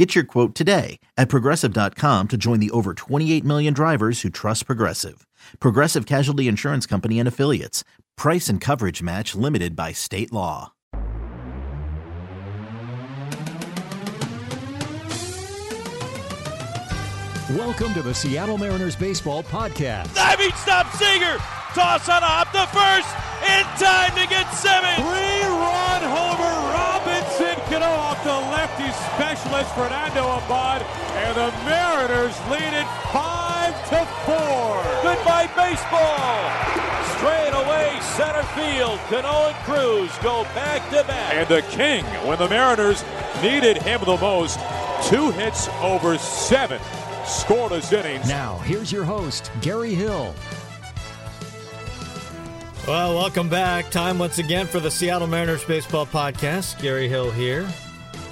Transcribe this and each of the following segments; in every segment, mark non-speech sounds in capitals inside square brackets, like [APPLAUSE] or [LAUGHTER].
Get your quote today at progressive.com to join the over 28 million drivers who trust Progressive. Progressive Casualty Insurance Company and Affiliates. Price and coverage match limited by state law. Welcome to the Seattle Mariners Baseball Podcast. Diving stop Seager. Toss on a hop to first. In time to get Simmons. Three-run homer. Robinson Cano off the lefty specialist Fernando Abad. And the Mariners lead it five to four. Goodbye baseball. Straight away center field. Cano and Cruz go back to back. And the king, when the Mariners needed him the most, two hits over seven scoreless innings. Now, here's your host, Gary Hill. Well, welcome back. Time once again for the Seattle Mariners Baseball Podcast. Gary Hill here.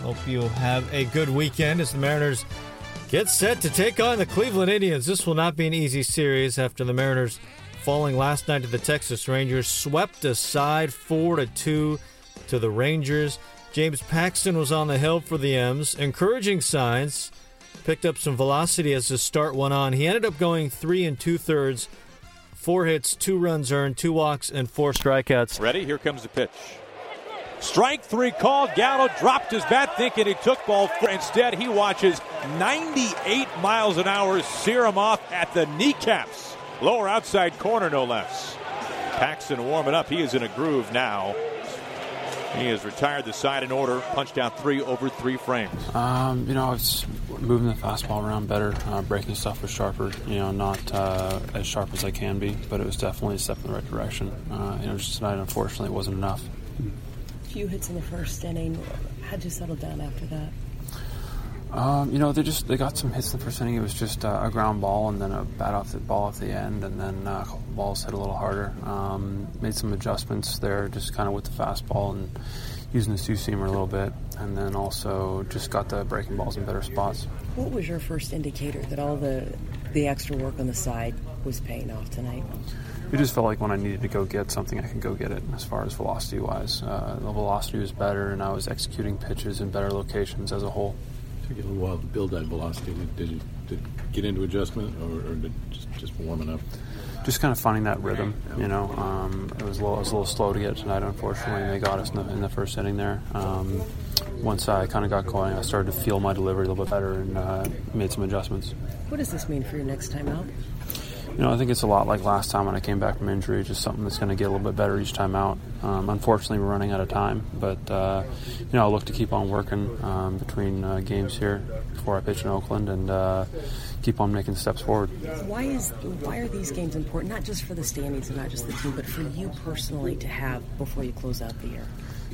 Hope you have a good weekend as the Mariners get set to take on the Cleveland Indians. This will not be an easy series after the Mariners falling last night to the Texas Rangers, swept aside 4 to 2 to the Rangers. James Paxton was on the hill for the M's. Encouraging signs picked up some velocity as the start went on. He ended up going three and two thirds, four hits, two runs earned, two walks, and four strikeouts. Ready? Here comes the pitch. Strike three called. Gallo dropped his bat thinking he took ball four. Instead, he watches 98 miles an hour sear him off at the kneecaps. Lower outside corner, no less. Paxton warming up. He is in a groove now. He has retired the side in order, punched out three over three frames. Um, you know, it's moving the fastball around better, uh, breaking stuff was sharper. You know, not uh, as sharp as I can be, but it was definitely a step in the right direction. Uh, you know, just tonight, unfortunately, it wasn't enough. Few hits in the first inning. How'd you settle down after that? Um, you know, they just they got some hits in the first inning. It was just uh, a ground ball and then a bat off the ball off the end, and then uh, balls hit a little harder. Um, made some adjustments there, just kind of with the fastball and using the two seamer a little bit, and then also just got the breaking balls in better spots. What was your first indicator that all the the extra work on the side was paying off tonight? It just felt like when I needed to go get something, I could go get it. As far as velocity wise, uh, the velocity was better, and I was executing pitches in better locations as a whole took you a little while to build that velocity. Did, did you did get into adjustment, or, or did just just warming up? Just kind of finding that rhythm, you know. Um, it was a little, it was a little slow to get tonight. Unfortunately, they got us in the, in the first inning there. Um, once I kind of got going, I started to feel my delivery a little bit better and uh, made some adjustments. What does this mean for your next time out? You know, I think it's a lot like last time when I came back from injury, just something that's going to get a little bit better each time out. Um, unfortunately, we're running out of time, but uh, you know, I'll look to keep on working um, between uh, games here before I pitch in Oakland and uh, keep on making steps forward. Why is why are these games important? Not just for the standings and not just the team, but for you personally to have before you close out the year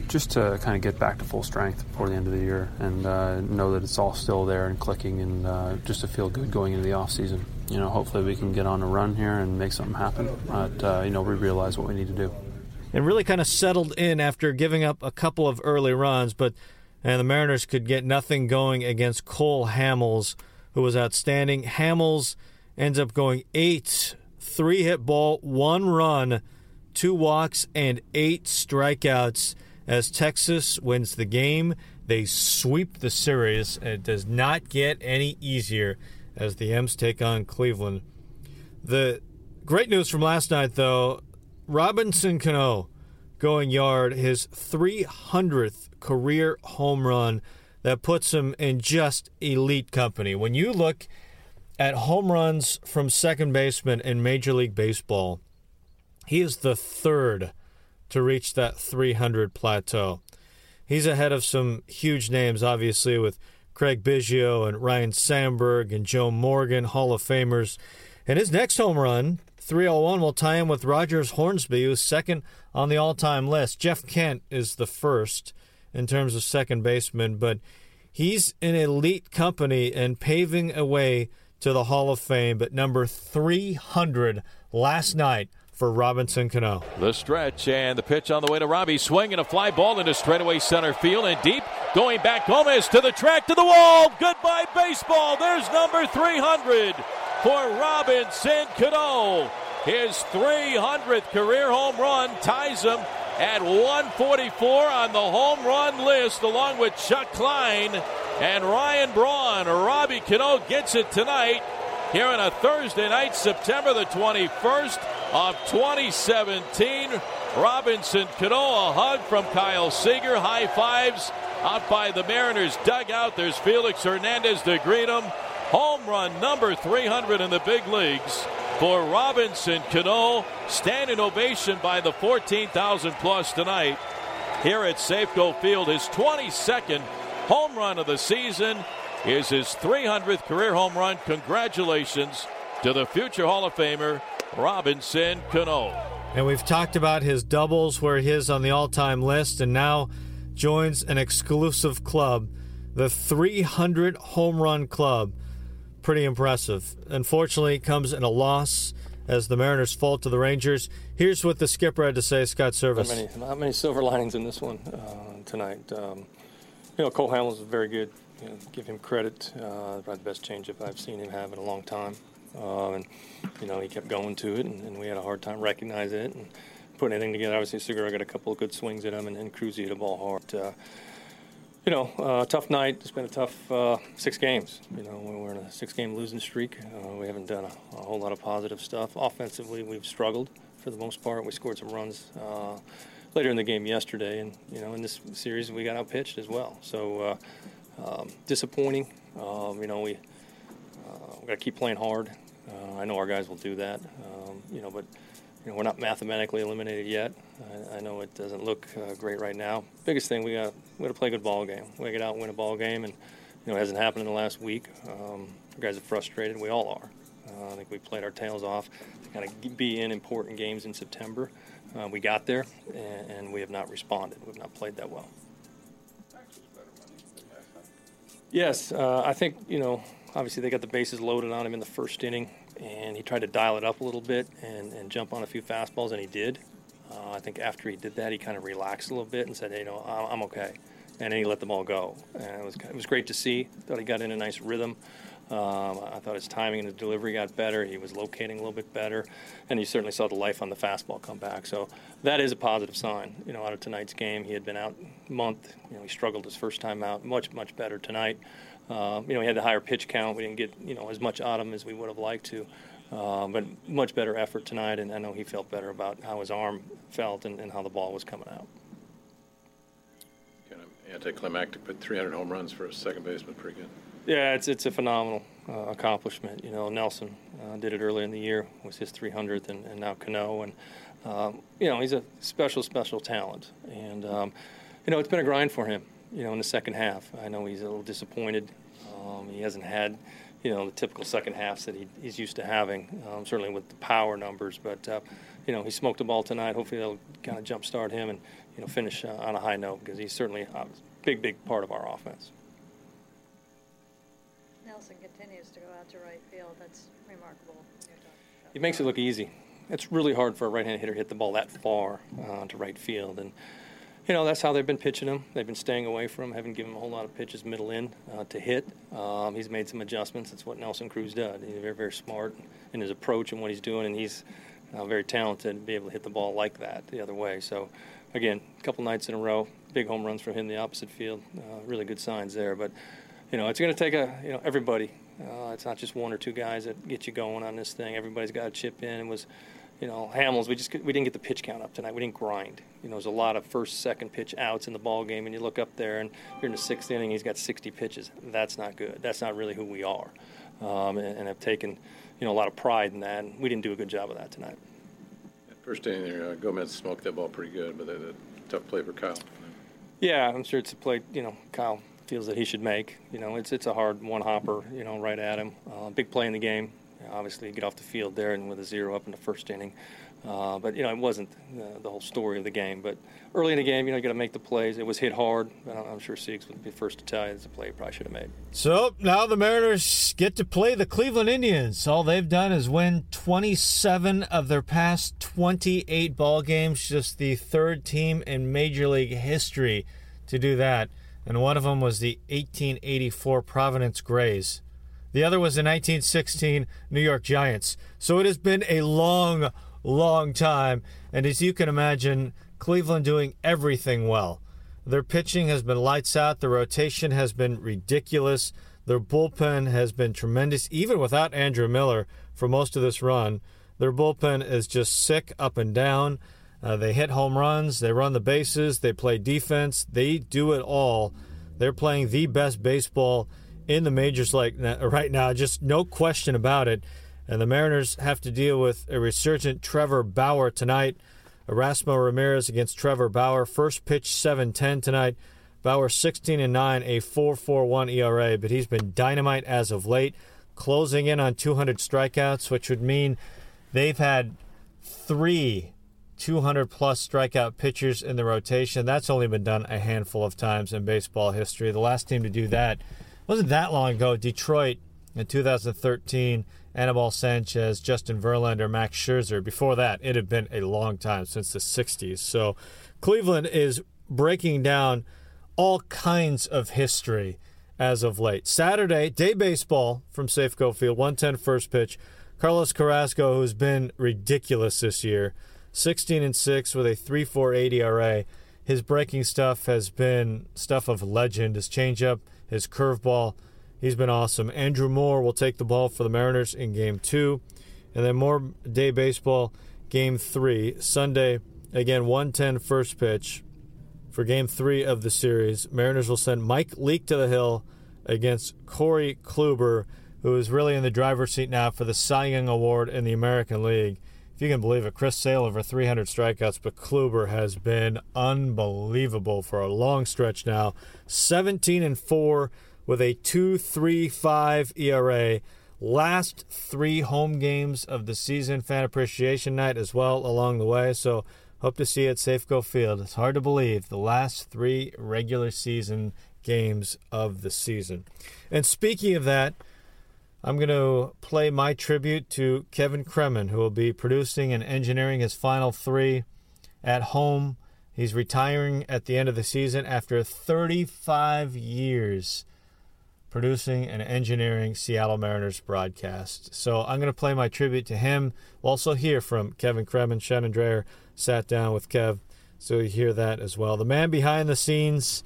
just to kind of get back to full strength before the end of the year and uh, know that it's all still there and clicking and uh, just to feel good going into the off season. You know, hopefully we can get on a run here and make something happen. But uh, you know, we realize what we need to do. And really kind of settled in after giving up a couple of early runs, but and the Mariners could get nothing going against Cole Hamels, who was outstanding. Hamels ends up going eight, three hit ball, one run, two walks, and eight strikeouts as Texas wins the game. They sweep the series, and it does not get any easier as the M's take on Cleveland. The great news from last night, though Robinson Cano going yard, his 300th career home run that puts him in just elite company. When you look at home runs from second baseman in Major League Baseball, he is the third to reach that 300 plateau. He's ahead of some huge names, obviously, with Craig Biggio and Ryne Sandberg and Joe Morgan, Hall of Famers. And his next home run, 301, will tie him with Rogers Hornsby, who's second on the all time list. Jeff Kent is the first in terms of second baseman, but he's in elite company and paving a way to the Hall of Fame. But number 300 last night for Robinson Cano. The stretch and the pitch on the way to Robbie. Swinging a fly ball into straightaway center field and deep. Going back, Gomez to the track to the wall. Goodbye, baseball. There's number 300 for Robinson Cano. His 300th career home run ties him at 144 on the home run list, along with Chuck Klein and Ryan Braun. Robbie Cano gets it tonight here on a Thursday night, September the 21st of 2017. Robinson Cano, a hug from Kyle Seager. High fives out by the Mariners dugout. There's Felix Hernandez to greet him. Home run number 300 in the big leagues for Robinson Cano. Standing ovation by the 14,000 plus tonight here at Safeco Field. His 22nd home run of the season is his 300th career home run. Congratulations to the future Hall of Famer, Robinson Cano. And we've talked about his doubles, where he is on the all time list, and now joins an exclusive club, the 300 home run club. Pretty impressive. Unfortunately, it comes in a loss as the Mariners fall to the Rangers. Here's what the skipper had to say, Scott Servais. Not many, not many silver linings in this one uh, tonight. Um, you know, Cole Hamels is very good. You know, give him credit. Uh, probably the best changeup I've seen him have in a long time. Uh, and you know, he kept going to it, and, and, we had a hard time recognizing it and putting anything together. Obviously, Segura got a couple of good swings at him, and, and Cruz hit a ball hard. Uh, you know, uh, tough night. It's been a tough uh, six games. You know, we're in a six-game losing streak. Uh, we haven't done a, a, whole lot of positive stuff. Offensively, we've struggled for the most part. We scored some runs uh, later in the game yesterday, and you know, in this series, we got outpitched as well. So uh, um, disappointing. Um, you know, we uh, we got to keep playing hard. I know our guys will do that. Um, you know, but you know, we're not mathematically eliminated yet. I, I know it doesn't look uh, great right now. Biggest thing we got we got to play a good ball game. We got to get out and win a ball game, and you know it hasn't happened in the last week. Um, guys are frustrated. We all are. Uh, I think we played our tails off to kind of be in important games in September. Uh, we got there, and, and, we have not responded. We've not played that well. Yes, uh, I think you know. Obviously, they got the bases loaded on him in the first inning and he tried to dial it up a little bit and, and jump on a few fastballs, and he did. Uh, I think after he did that, he kind of relaxed a little bit and said, "Hey, you know, I'm okay," and then he let them all go. And it was it was great to see. Thought he got in a nice rhythm. Um, I thought his timing and his delivery got better. He was locating a little bit better, and you certainly saw the life on the fastball come back. So that is a positive sign. You know, out of tonight's game, he had been out month. You know, he struggled his first time out. Much much better tonight. Um, you know, he had the higher pitch count. We didn't get you know as much out of him as we would have liked to, uh, but much better effort tonight. And I know he felt better about how his arm felt and, and how the ball was coming out. Kind of anticlimactic, but 300 home runs for a second baseman, pretty good. Yeah, it's it's a phenomenal uh, accomplishment. You know, Nelson uh, did it earlier in the year was his 300th, and, and now Cano, and um, you know he's a special special talent, and um, you know it's been a grind for him you know, in the second half. I know he's a little disappointed. Um, he hasn't had, you know, the typical second halves that he, he's used to having, um, certainly with the power numbers. But, uh, you know, he smoked the ball tonight. Hopefully they'll kind of jumpstart him and, you know, finish uh, on a high note because he's certainly a big, big part of our offense. Nelson continues to go out to right field. That's remarkable. He makes it look easy. It's really hard for a right-handed hitter to hit the ball that far uh, to right field. And, you know, that's how they've been pitching him. They've been staying away from him, haven't given him a whole lot of pitches middle in uh, to hit. Um, he's made some adjustments. That's what Nelson Cruz does. He's very, very smart in his approach and what he's doing, and he's uh, very talented to be able to hit the ball like that the other way. So, again, a couple nights in a row, big home runs for him the opposite field. Uh, really good signs there. But, you know, it's going to take a, you know, everybody. Uh, it's not just one or two guys that get you going on this thing. Everybody's got to chip in. It was – you know, Hamels, we just we didn't get the pitch count up tonight. We didn't grind. You know, there's a lot of first, second pitch outs in the ball game, and you look up there, and you're in the sixth inning. He's got 60 pitches. That's not good. That's not really who we are, um, and, and have taken, you know, a lot of pride in that. And we didn't do a good job of that tonight. First inning there, uh, Gomez smoked that ball pretty good, but a tough play for Kyle. Yeah, I'm sure it's a play. You know, Kyle feels that he should make. You know, it's it's a hard one hopper. You know, right at him. Uh, big play in the game obviously get off the field there and with a zero up in the first inning. Uh, but you know, it wasn't uh, the whole story of the game. But early in the game, you know, you got to make the plays. It was hit hard. I'm sure Siegs would be first to tell you it's a play he probably should have made. So now the Mariners get to play the Cleveland Indians. All they've done is win 27 of their past 28 ball games. Just the third team in Major League history to do that, and one of them was the 1884 Providence Grays. The other was the 1916 New York Giants. So it has been a long long time. And as you can imagine, Cleveland doing everything well. Their pitching has been lights out, the rotation has been ridiculous. Their bullpen has been tremendous, even without Andrew Miller for most of this run. Their bullpen is just sick up and down. Uh, they hit home runs, they run the bases, they play defense, they do it all. They're playing the best baseball in the majors like right now, just no question about it. And the Mariners have to deal with a resurgent Trevor Bauer tonight. Erasmo Ramirez against Trevor Bauer. First pitch 7-10 tonight. Bauer 16 and 9, a 4.41 ERA, but he's been dynamite as of late, closing in on 200 strikeouts, which would mean they've had three 200 plus strikeout pitchers in the rotation. That's only been done a handful of times in baseball history. The last team to do that wasn't that long ago. Detroit in 2013 Anibal Sanchez, Justin Verlander, Max Scherzer. Before that, it had been a long time since the 60s. So Cleveland is breaking down all kinds of history as of late. Saturday, day baseball from Safeco Field, 110 first pitch. Carlos Carrasco, who's been ridiculous this year, 16 and 6 with a 3.48 ERA. His breaking stuff has been stuff of legend. His changeup, his curveball, He's been awesome. Andrew Moore will take the ball for the Mariners in game two. And then more day baseball, game three, Sunday, again, 110 first pitch for game three of the series. Mariners will send Mike Leake to the hill against Corey Kluber, who is really in the driver's seat now for the Cy Young Award in the American League. If you can believe it, Chris Sale over 300 strikeouts, but Kluber has been unbelievable for a long stretch now. 17 and 4 with a 2.35 ERA. Last three home games of the season, fan appreciation night as well along the way. So hope to see you at Safeco Field. It's hard to believe the last three regular season games of the season. And speaking of that, I'm going to play my tribute to Kevin Cremin, who will be producing and engineering his final three at home. He's retiring at the end of the season after 35 years producing and engineering Seattle Mariners broadcast. So I'm going to play my tribute to him. We'll also hear from Kevin Cremin. Shannon Drayer sat down with Kev, so you hear that as well. The man behind the scenes,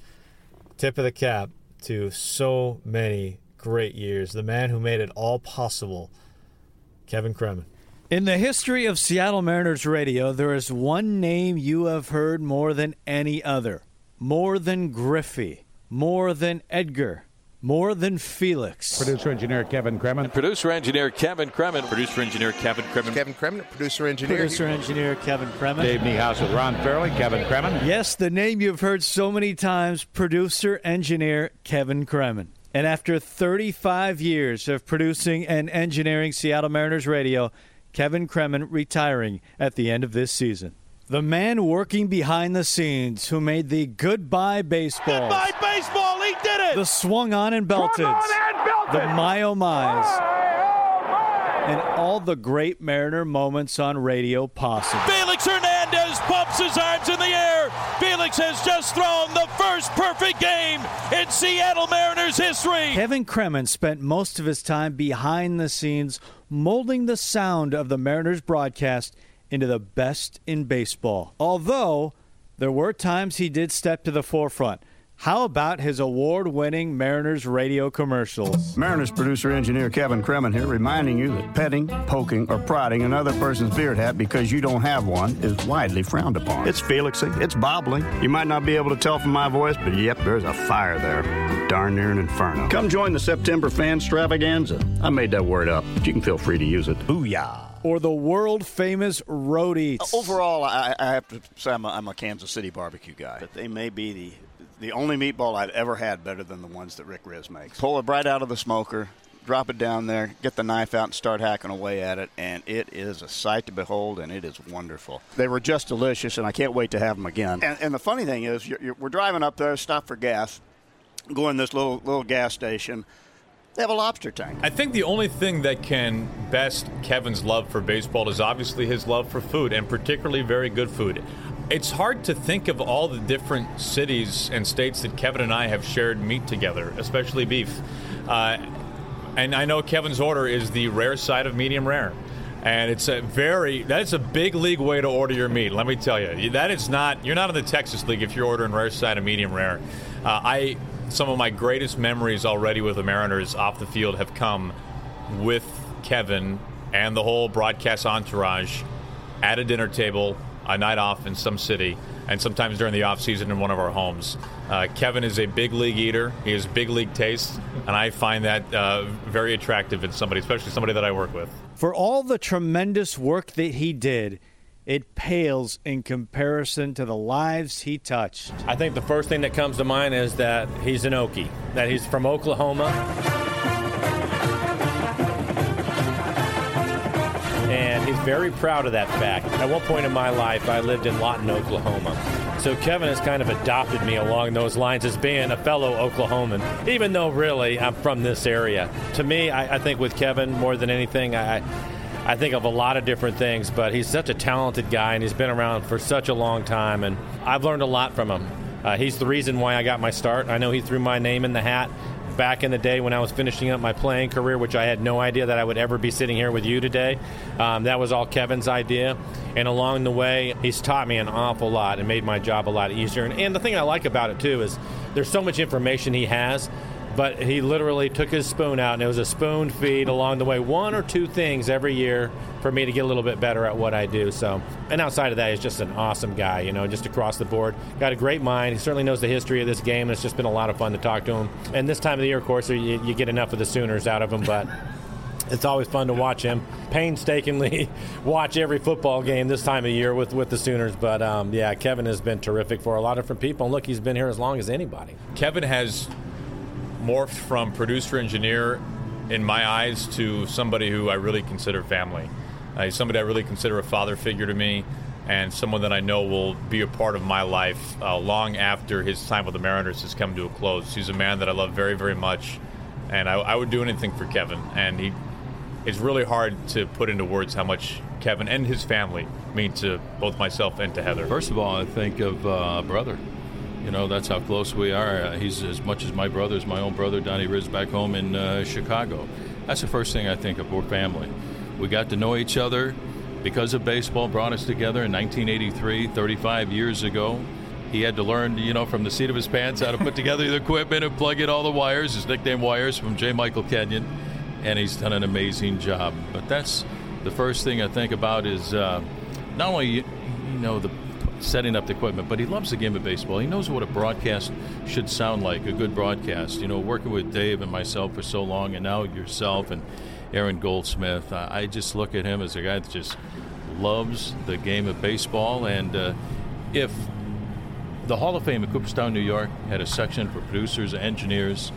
tip of the cap to so many great years. The man who made it all possible, Kevin Cremin. In the history of Seattle Mariners radio, there is one name you have heard more than any other, more than Griffey, more than Edgar more than Felix. Producer engineer Kevin Cremin. Producer engineer Kevin Cremin. Producer engineer Kevin Cremin. Kevin Cremin. Producer engineer. Producer engineer Kevin Cremin. Dave Niehaus with Ron Fairly. Kevin Cremin. Yes, the name you've heard so many times. Producer engineer Kevin Cremin. And after 35 years of producing and engineering Seattle Mariners radio, Kevin Cremin retiring at the end of this season. The man working behind the scenes who made the goodbye baseball. Goodbye baseball, he did it! The swung on and belted. On and belted. The my oh my's. And all the great Mariner moments on radio possible. Felix Hernandez pumps his arms in the air. Felix has just thrown the first perfect game in Seattle Mariners history. Kevin Cremin spent most of his time behind the scenes molding the sound of the Mariners broadcast into the best in baseball. Although there were times he did step to the forefront. How about his award winning Mariners radio commercials? Mariners producer engineer Kevin Cremin here, reminding you that petting, poking, or prodding another person's beard hat because you don't have one is widely frowned upon. It's Felixy, it's bobbly. You might not be able to tell from my voice, but yep, there's a fire there. Darn near an inferno. Come join the September fan extravaganza. I made that word up, but you can feel free to use it. Booyah or the world famous road eats? Uh, overall, I, I have to say I'm a, I'm a Kansas City barbecue guy. But they may be the the only meatball I've ever had better than the ones that Rick Rizzs makes. Pull it right out of the smoker, drop it down there, get the knife out, and start hacking away at it, and it is a sight to behold, and it is wonderful. They were just delicious, and I can't wait to have them again. And, and the funny thing is, you're, you're, we're driving up there, stop for gas, go in this little little gas station. They have a lobster tank. I think the only thing that can best Kevin's love for baseball is obviously his love for food, and particularly very good food. It's hard to think of all the different cities and states that Kevin and I have shared meat together, especially beef. Uh, and I know Kevin's order is the rare side of medium rare. And it's a very that's a big league way to order your meat. Let me tell you, that is not you're not in the Texas League if you're ordering rare side of medium rare. Uh, I some of my greatest memories already with the Mariners off the field have come with Kevin and the whole broadcast entourage at a dinner table, a night off in some city, and sometimes during the off season in one of our homes. Uh, Kevin is a big league eater. He has big league taste, and I find that uh, very attractive in somebody, especially somebody that I work with. For all the tremendous work that he did, it pales in comparison to the lives he touched. I think the first thing that comes to mind is that he's an Okie, that he's from Oklahoma. Very proud of that fact. At one point in my life, I lived in Lawton, Oklahoma. So Kevin has kind of adopted me along those lines as being a fellow Oklahoman, even though really I'm from this area. To me, I, I think with Kevin, more than anything, I, I think of a lot of different things, but he's such a talented guy and he's been around for such a long time, and I've learned a lot from him. Uh, he's the reason why I got my start. I know he threw my name in the hat back in the day when I was finishing up my playing career, which I had no idea that I would ever be sitting here with you today. Um, that was all Kevin's idea. And along the way, he's taught me an awful lot and made my job a lot easier. And, and the thing I like about it, too, is there's so much information he has but he literally took his spoon out and it was a spoon feed along the way one or two things every year for me to get a little bit better at what i do so and outside of that he's just an awesome guy you know just across the board got a great mind he certainly knows the history of this game and it's just been a lot of fun to talk to him and this time of the year of course you, you get enough of the sooners out of him but [LAUGHS] it's always fun to watch him painstakingly [LAUGHS] watch every football game this time of year with, with the Sooners. But um, yeah, Kevin has been terrific for a lot of different people. And look, he's been here as long as anybody. Kevin has morphed from producer engineer in my eyes to somebody who I really consider family. Uh, he's somebody I really consider a father figure to me and someone that I know will be a part of my life uh, long after his time with the Mariners has come to a close. He's a man that I love very, very much, and I, I would do anything for Kevin. And he, it's really hard to put into words how much Kevin and his family mean to both myself and to Heather. First of all, I think of uh, brother. You know, that's how close we are. Uh, he's as much as my brother as my own brother, Donnie Rizzs, back home in uh, Chicago. That's the first thing I think of. We're family. We got to know each other because of baseball, brought us together in 1983, 35 years ago. He had to learn, you know, from the seat of his pants how to put together the equipment and plug in all the wires, his nickname Wires from J. Michael Kenyon, and he's done an amazing job. But that's the first thing I think about is uh, not only, you know, the setting up the equipment, but he loves the game of baseball. He knows what a broadcast should sound like, a good broadcast. You know, working with Dave and myself for so long, and now yourself and Aaron Goldsmith, I just look at him as a guy that just loves the game of baseball. And uh, if the Hall of Fame in Cooperstown, New York, had a section for producers, and engineers,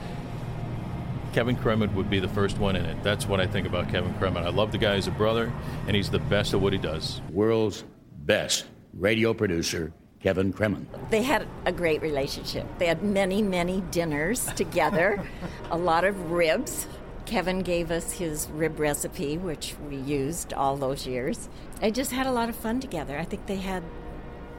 Kevin Cremin would be the first one in it. That's what I think about Kevin Cremin. I love the guy as a brother, and he's the best at what he does. World's best radio producer Kevin Cremin. They had a great relationship. They had many, many dinners together, [LAUGHS] a lot of ribs. Kevin gave us his rib recipe, which we used all those years. They just had a lot of fun together. I think they had,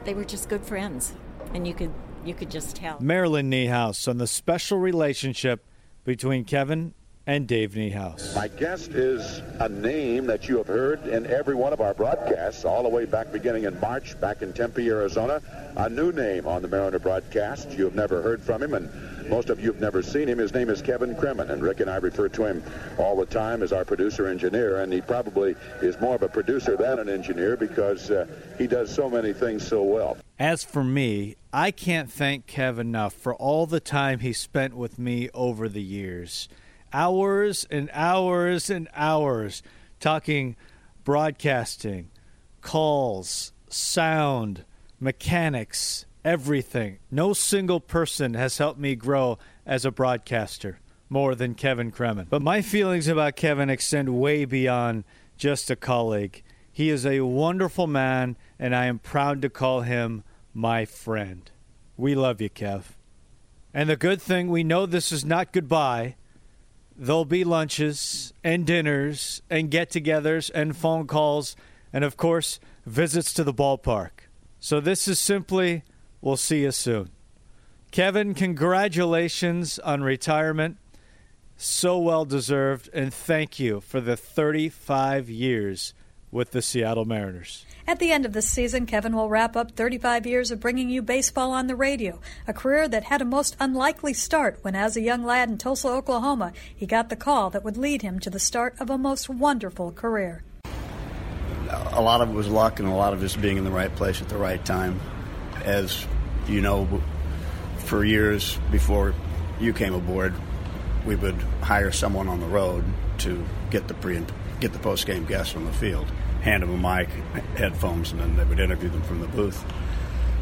they were just good friends, and you could you could just tell. Marilyn Niehaus on the special relationship between Kevin and Dave Niehaus. My guest is a name that you have heard in every one of our broadcasts, all the way back beginning in March, back in Tempe, Arizona. A new name on the Mariner broadcast. You have never heard from him, and most of you have never seen him. His name is Kevin Cremin, and Rick and I refer to him all the time as our producer engineer, and he probably is more of a producer than an engineer because uh, he does so many things so well. As for me, I can't thank Kev enough for all the time he spent with me over the years hours and hours and hours talking broadcasting, calls, sound, mechanics, everything. No single person has helped me grow as a broadcaster more than Kevin Cremin. But my feelings about Kevin extend way beyond just a colleague. He is a wonderful man, and I am proud to call him my friend. We love you, Kev. And the good thing, we know this is not goodbye. There'll be lunches and dinners and get togethers and phone calls and, of course, visits to the ballpark. So this is simply, we'll see you soon. Kevin, congratulations on retirement. So well deserved, and thank you for the 35 years with the Seattle Mariners. At the end of this season, Kevin will wrap up 35 years of bringing you baseball on the radio, a career that had a most unlikely start when, as a young lad in Tulsa, Oklahoma, he got the call that would lead him to the start of a most wonderful career. A lot of it was luck, and a lot of it is being in the right place at the right time. As you know, for years before you came aboard, we would hire someone on the road to get the pre and get the post game guests on the field, hand them a mic, headphones, and then they would interview them from the booth.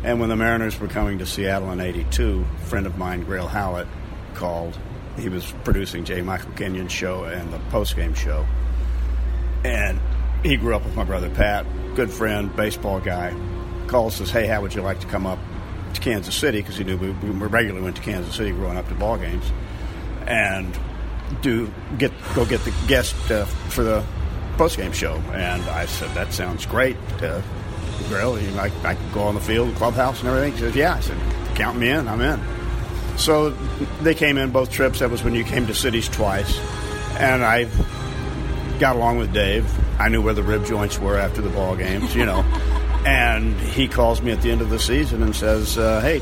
And when the Mariners were coming to Seattle in '82, a friend of mine, Grail Howlett, called. He was producing J. Michael Kenyon's show and the post game show, and he grew up with my brother Pat, good friend, baseball guy. Calls says, "Hey, how would you like to come up to Kansas City?" Because he knew we, we regularly went to Kansas City growing up to ball games, and do get go get the guest uh, for the post game show. And I said, "That sounds great." Uh, Grill, you know, I, I can go on the field, clubhouse, and everything. He says, "Yeah." I said, "Count me in. I'm in." So they came in both trips. That was when you came to cities twice, and I got along with Dave. I knew where the rib joints were after the ball games, you know. [LAUGHS] and he calls me at the end of the season and says, uh, "Hey,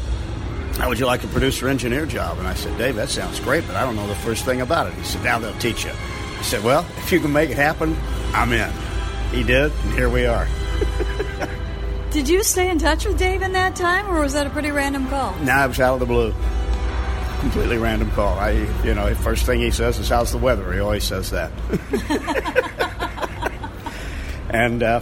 how would you like a producer engineer job?" And I said, "Dave, that sounds great, but I don't know the first thing about it." He said, "Now they'll teach you." I said, "Well, if you can make it happen, I'm in." He did, and here we are. [LAUGHS] Did you stay in touch with Dave in that time, or was that a pretty random call? Now it was out of the blue. Completely random call. I, you know, first thing he says is, "How's the weather?" He always says that. [LAUGHS] and uh,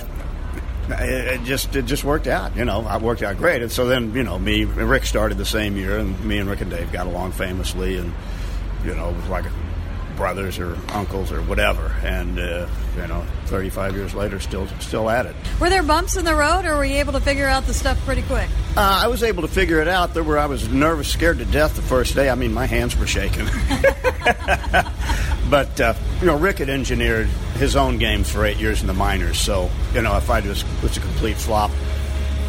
it, it just it just worked out. You know, it worked out great. And so then, you know, me and Rick started the same year, and me and Rick and Dave got along famously, and you know, it was like brothers or uncles or whatever. And uh, you know, 35 years later, still still at it. Were there bumps in the road, or were you able to figure out the stuff pretty quick? Uh, I was able to figure it out. There were I was nervous, scared to death the first day. I mean, my hands were shaking. [LAUGHS] but uh, you know, Rick had engineered his own games for eight years in the minors. So you know, if I just was a complete flop,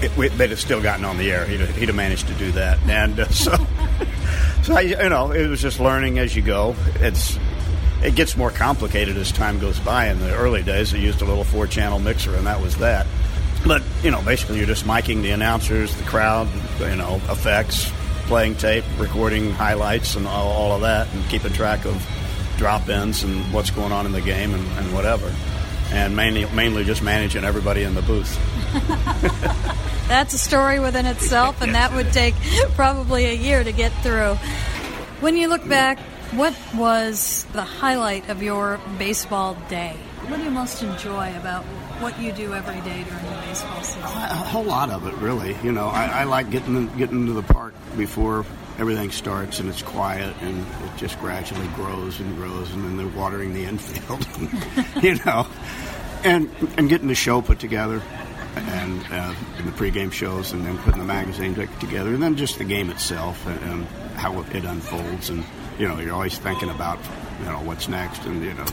it, we, they'd have still gotten on the air. He'd have, he'd have managed to do that. And uh, so, [LAUGHS] so I, you know, it was just learning as you go. It's it gets more complicated as time goes by. In the early days, they used a little four-channel mixer, and that was that. But you know, basically, you're just miking the announcers, the crowd, you know, effects, playing tape, recording highlights, and all, all of that, and keeping track of drop-ins and what's going on in the game and, and whatever. And mainly, mainly just managing everybody in the booth. [LAUGHS] That's a story within itself, and that would take probably a year to get through. When you look back, what was the highlight of your baseball day? What do you most enjoy about what you do every day during the baseball season? A whole lot of it, really. You know, I, I like getting getting to the park before everything starts and it's quiet and it just gradually grows and grows and then they're watering the infield, [LAUGHS] you know, and and getting the show put together and, uh, the pregame shows and then putting the magazine together and then just the game itself and, and how it unfolds and you know you're always thinking about you know what's next and you know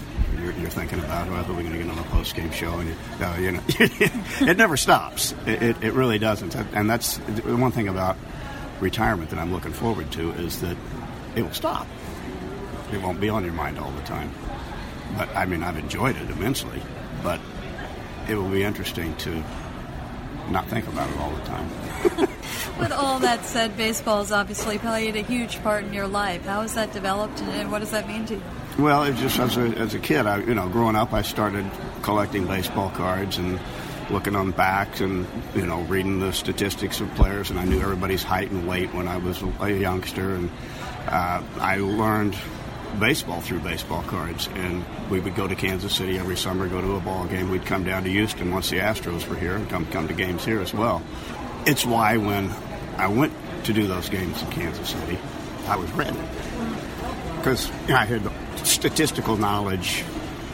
you're, you're thinking about whether we're going to get on a post game show? And you, uh, you know [LAUGHS] it never stops. It, it, it really doesn't. And that's the one thing about retirement that I'm looking forward to is that it will stop. It won't be on your mind all the time. But I mean I've enjoyed it immensely but it will be interesting to not think about it all the time. [LAUGHS] With all that said, baseball has obviously played a huge part in your life. How has that developed, and what does that mean to you? Well, it just as a, as a kid, I, you know, growing up, I started collecting baseball cards and looking on backs and you know reading the statistics of players, and I knew everybody's height and weight when I was a youngster, and uh, I learned baseball through baseball cards. And we would go to Kansas City every summer, go to a ball game. We'd come down to Houston once the Astros were here and come come to games here as well. It's why when I went to do those games in Kansas City, I was ready because you know, I had statistical knowledge,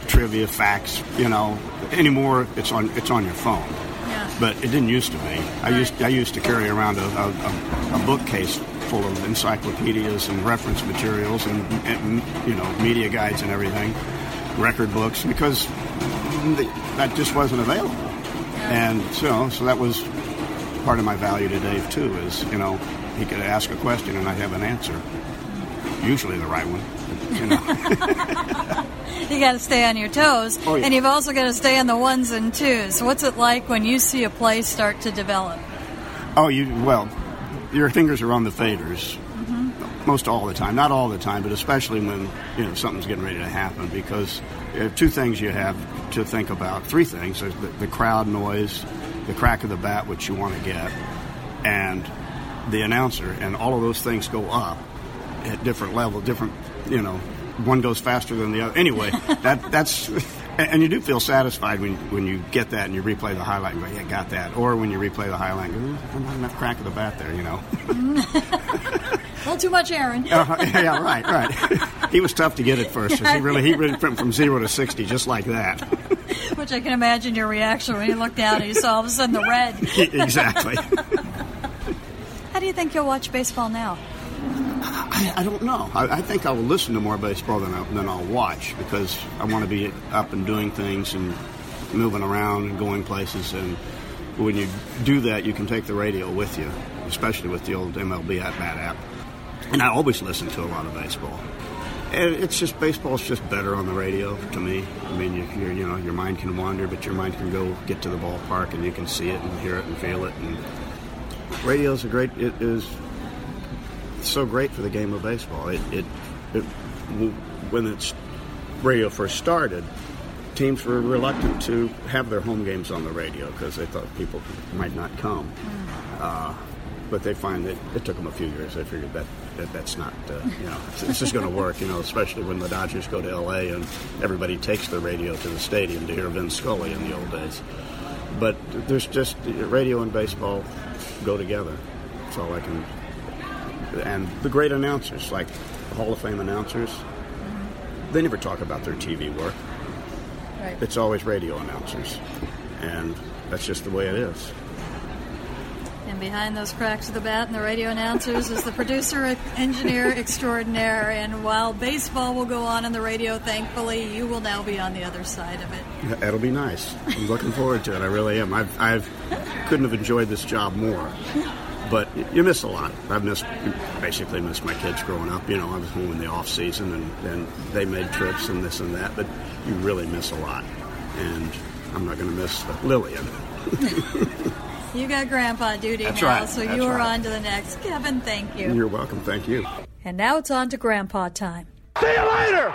trivia, facts. You know, anymore it's on it's on your phone. Yeah. But it didn't used to be. I used I used to carry around a, a, a, a bookcase full of encyclopedias and reference materials and, and you know media guides and everything, record books because the, that just wasn't available. And so so that was part of my value to Dave too. Is you know he could ask a question and I'd have an answer, usually the right one. You know. [LAUGHS] You got to stay on your toes, Oh, yeah. and you've also got to stay on the ones and twos. What's it like when you see a play start to develop? Oh, you well, your fingers are on the faders Mm-hmm. most all the time. Not all the time, but especially when you know something's getting ready to happen. Because there are two things you have to think about. Three things: the, the crowd noise, the crack of the bat, which you want to get, and the announcer. And all of those things go up at different level. Different, you know, one goes faster than the other. Anyway, [LAUGHS] that that's. And and you do feel satisfied when, when you get that and you replay the highlight and go, yeah, got that. Or when you replay the highlight and go, "Mm, not enough crack of the bat there, you know. [LAUGHS] A little too much, Aaron. [LAUGHS] Uh, yeah, right, right. [LAUGHS] he was tough to get at first. He really he really went from zero to sixty just like that. Which I can imagine your reaction when you looked down and you saw all of a sudden the red. exactly. How do you think you'll watch baseball now? I, [LAUGHS] I don't know. I, I think I'll listen to more baseball than, I, than I'll watch because I want to be up and doing things and moving around and going places. And when you do that, you can take the radio with you, especially with the old MLB at bat app. And I always listen to a lot of baseball. And it's just baseball's just better on the radio to me. I mean, you, you're, you know, your mind can wander, but your mind can go get to the ballpark and you can see it and hear it and feel it. And radio's a great. It is so great for the game of baseball. It, it, it when it's radio first started, teams were reluctant to have their home games on the radio because they thought people might not come. Uh, but they find that it took them a few years. They figured that, that that's not, uh, you know, it's, it's just going [LAUGHS] to work. You know, especially when the Dodgers go to L.A. and everybody takes the radio to the stadium to hear Vin Scully in the old days. But there's just radio and baseball go together. That's all I can and the great announcers, like the Hall of Fame announcers, they never talk about their TV work. Right. It's always radio announcers, and that's just the way it is. And behind those cracks of the bat and the radio announcers is the producer, engineer extraordinaire. And while baseball will go on on the radio, thankfully, you will now be on the other side of it. That'll be nice. I'm looking forward to it. I really am. I've, I've couldn't have enjoyed this job more. But you miss a lot. I've missed, basically missed my kids growing up. You know, I was home in the off season, and, and they made trips and this and that. But you really miss a lot, and I'm not going to miss Lillian. [LAUGHS] You got grandpa duty That's now, right. so That's you are right. on to the next. Kevin, thank you. You're welcome. Thank you. And now it's on to grandpa time. See you later.